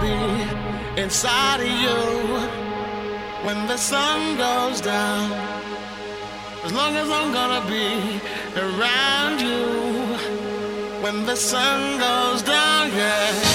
be inside of you when the sun goes down. As long as I'm gonna be around you when the sun goes down, yeah.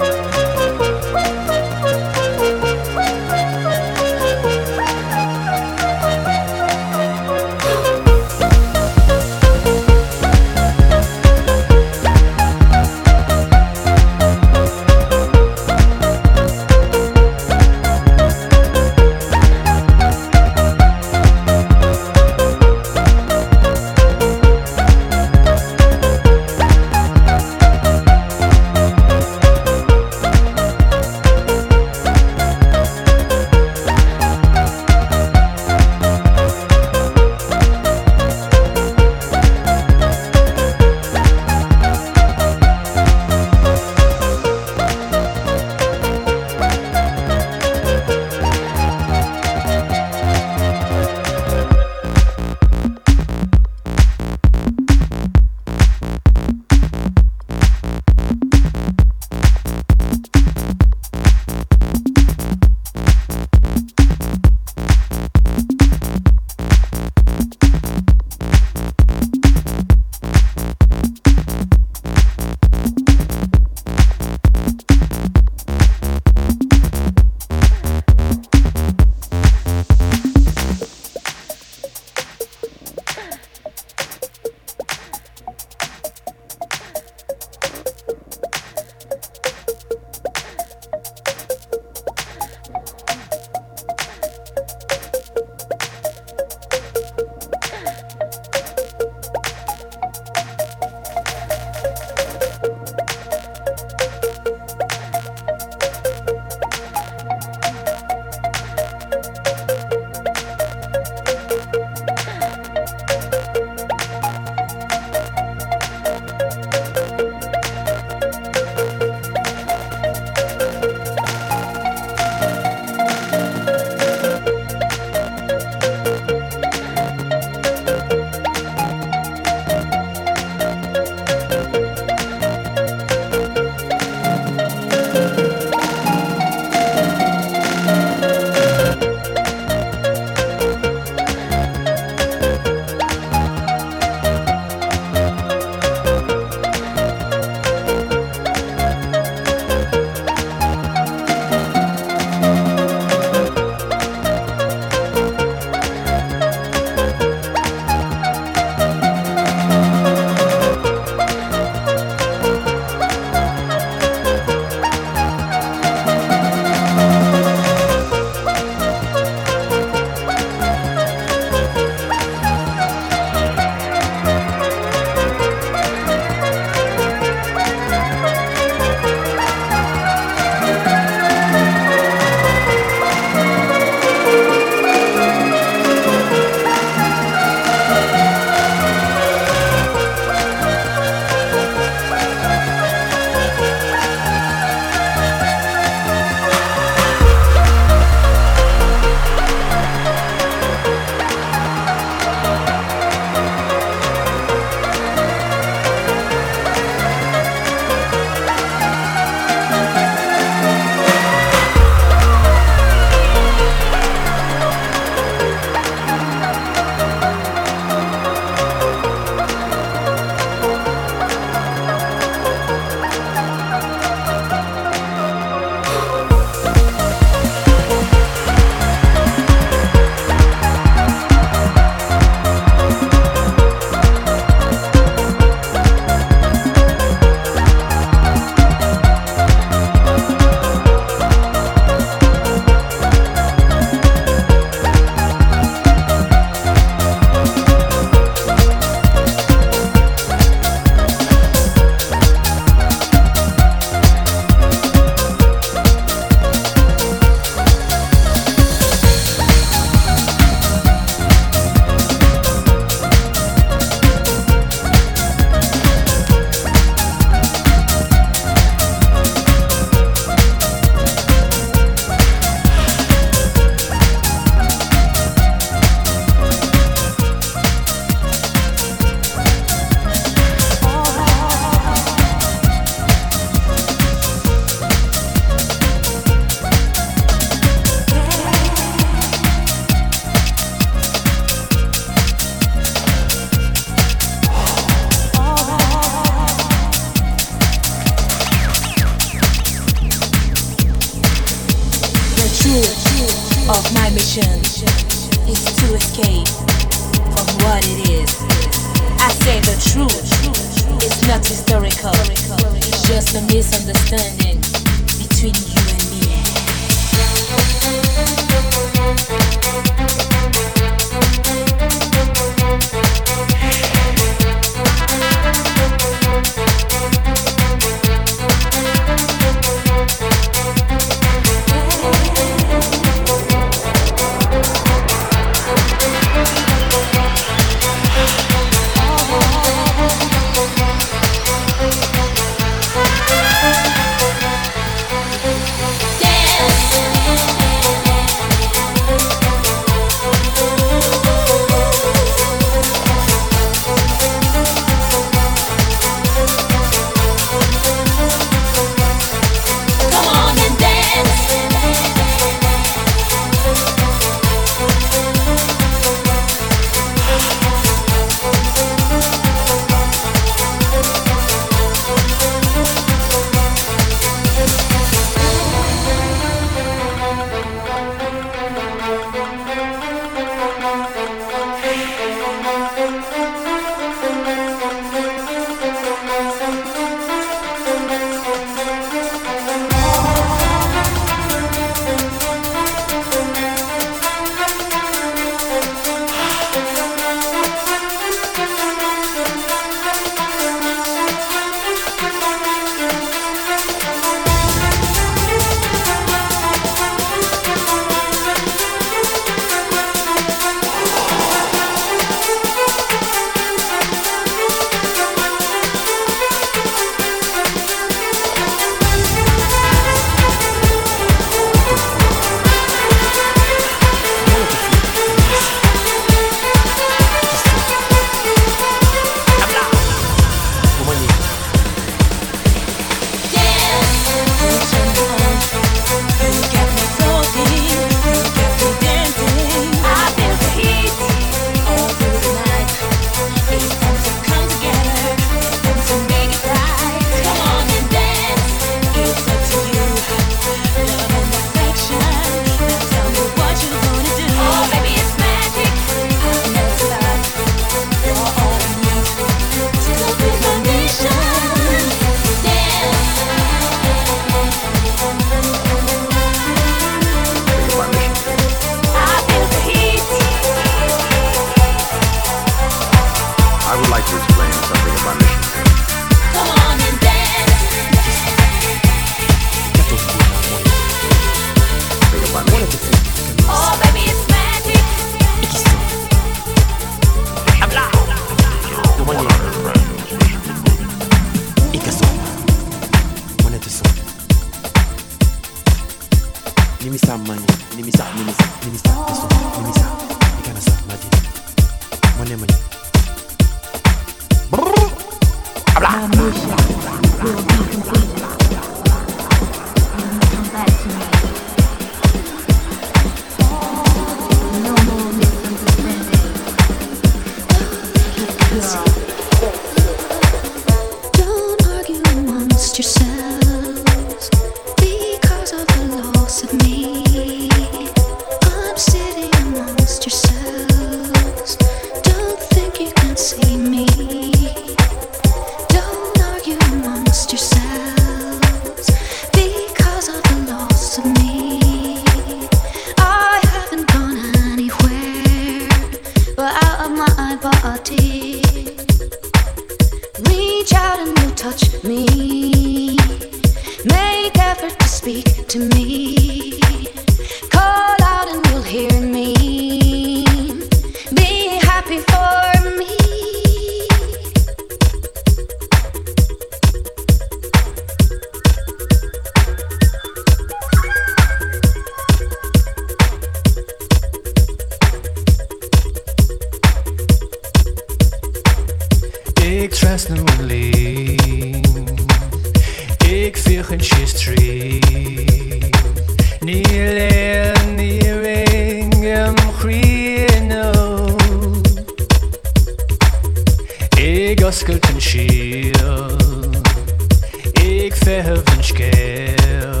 Verven skeel.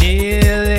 Nearly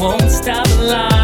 won't stop lying.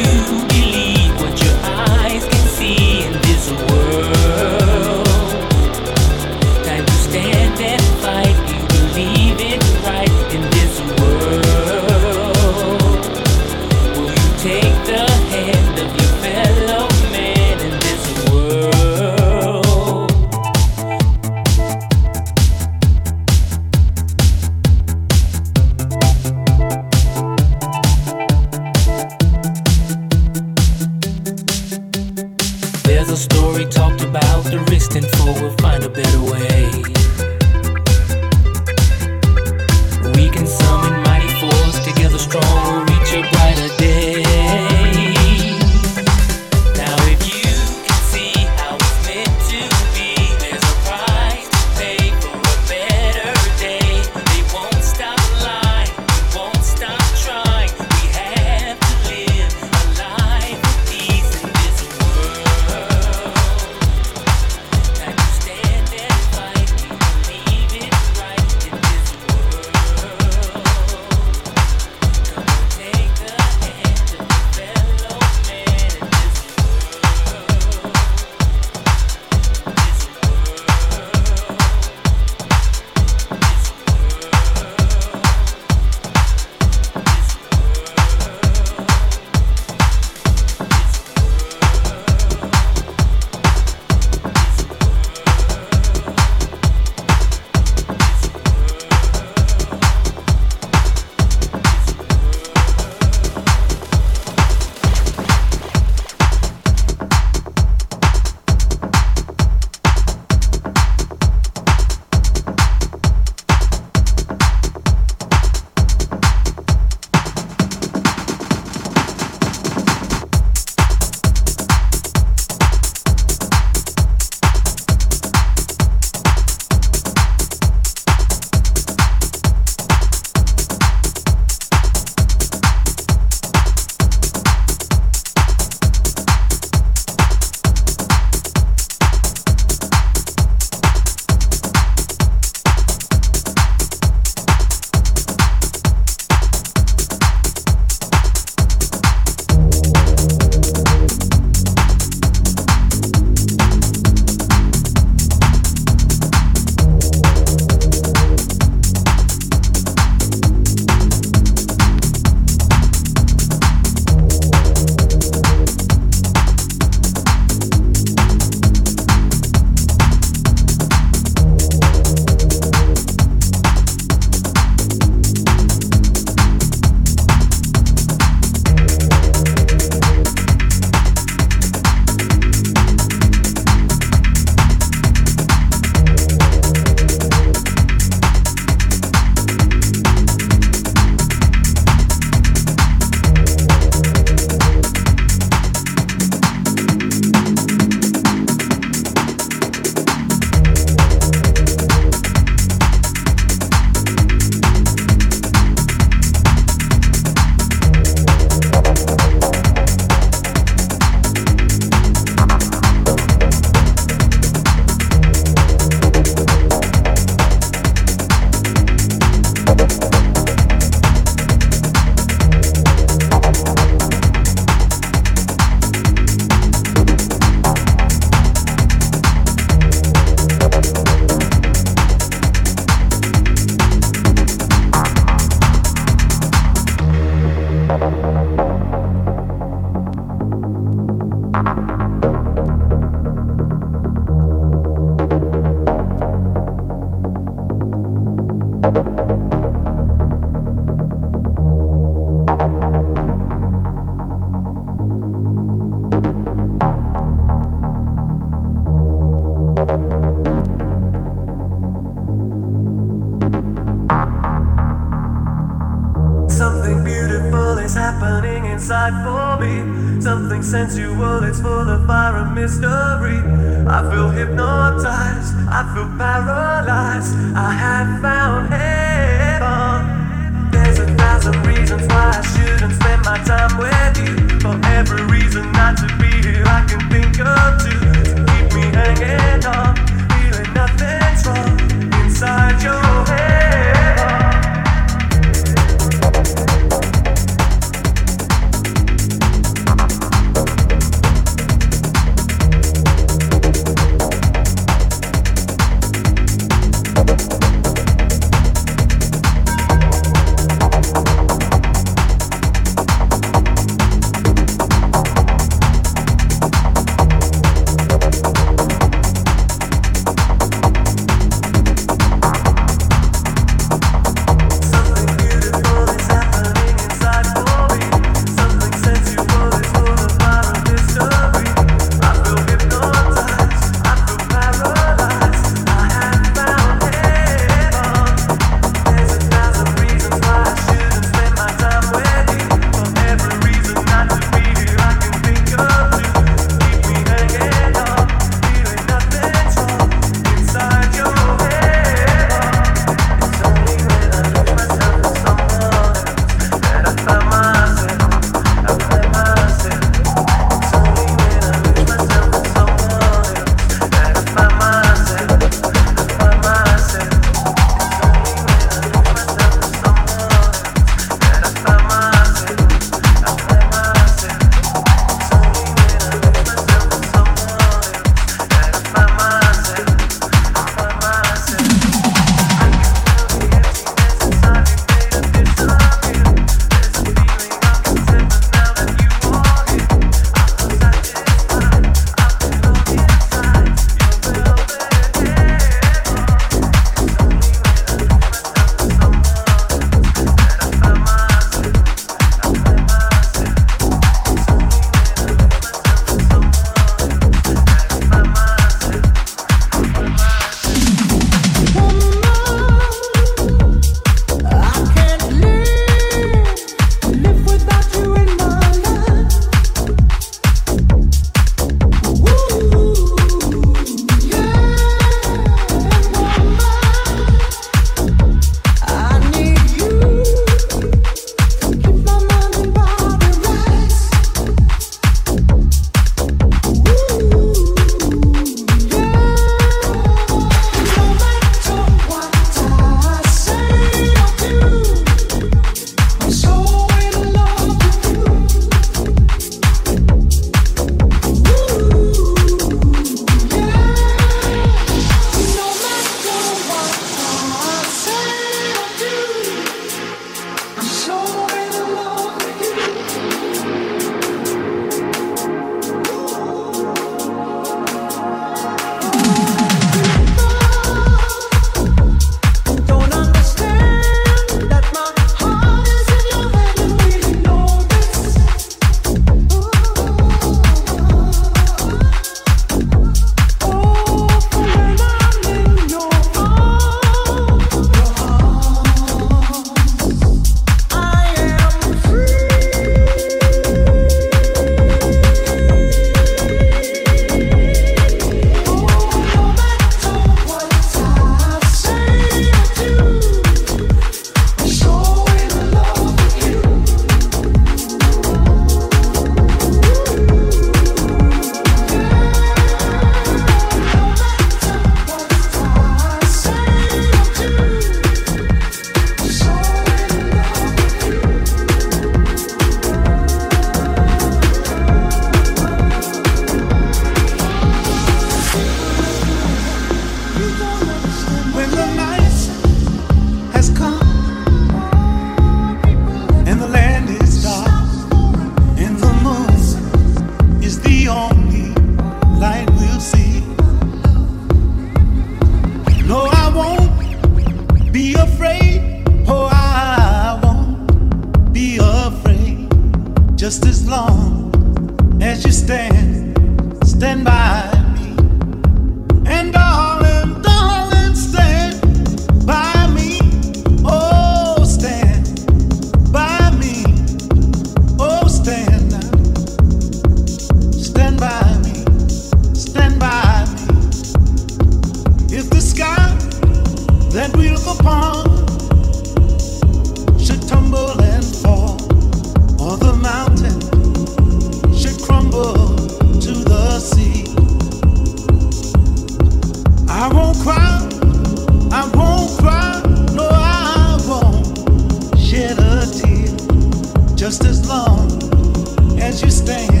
just as long as you stand.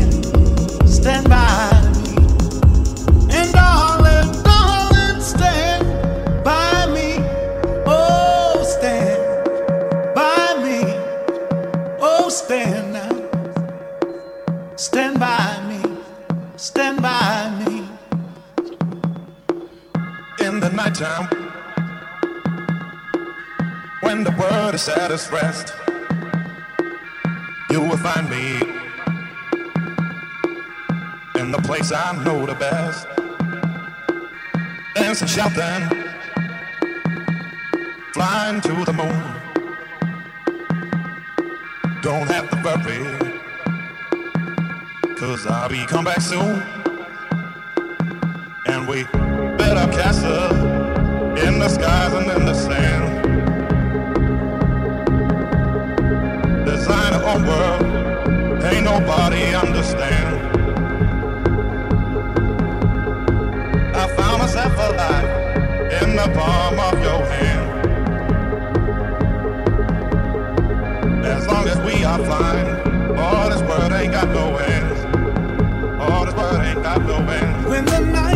saddest rest, you will find me in the place I know the best. Dancing, shouting, flying to the moon. Don't have to worry, cause I'll be come back soon. And we better up castles in the skies and in the sand. whole world ain't nobody understand. I found myself alive in the palm of your hand. As long as we are flying, all oh, this world ain't got no ends. All oh, this world ain't got no ends. When the night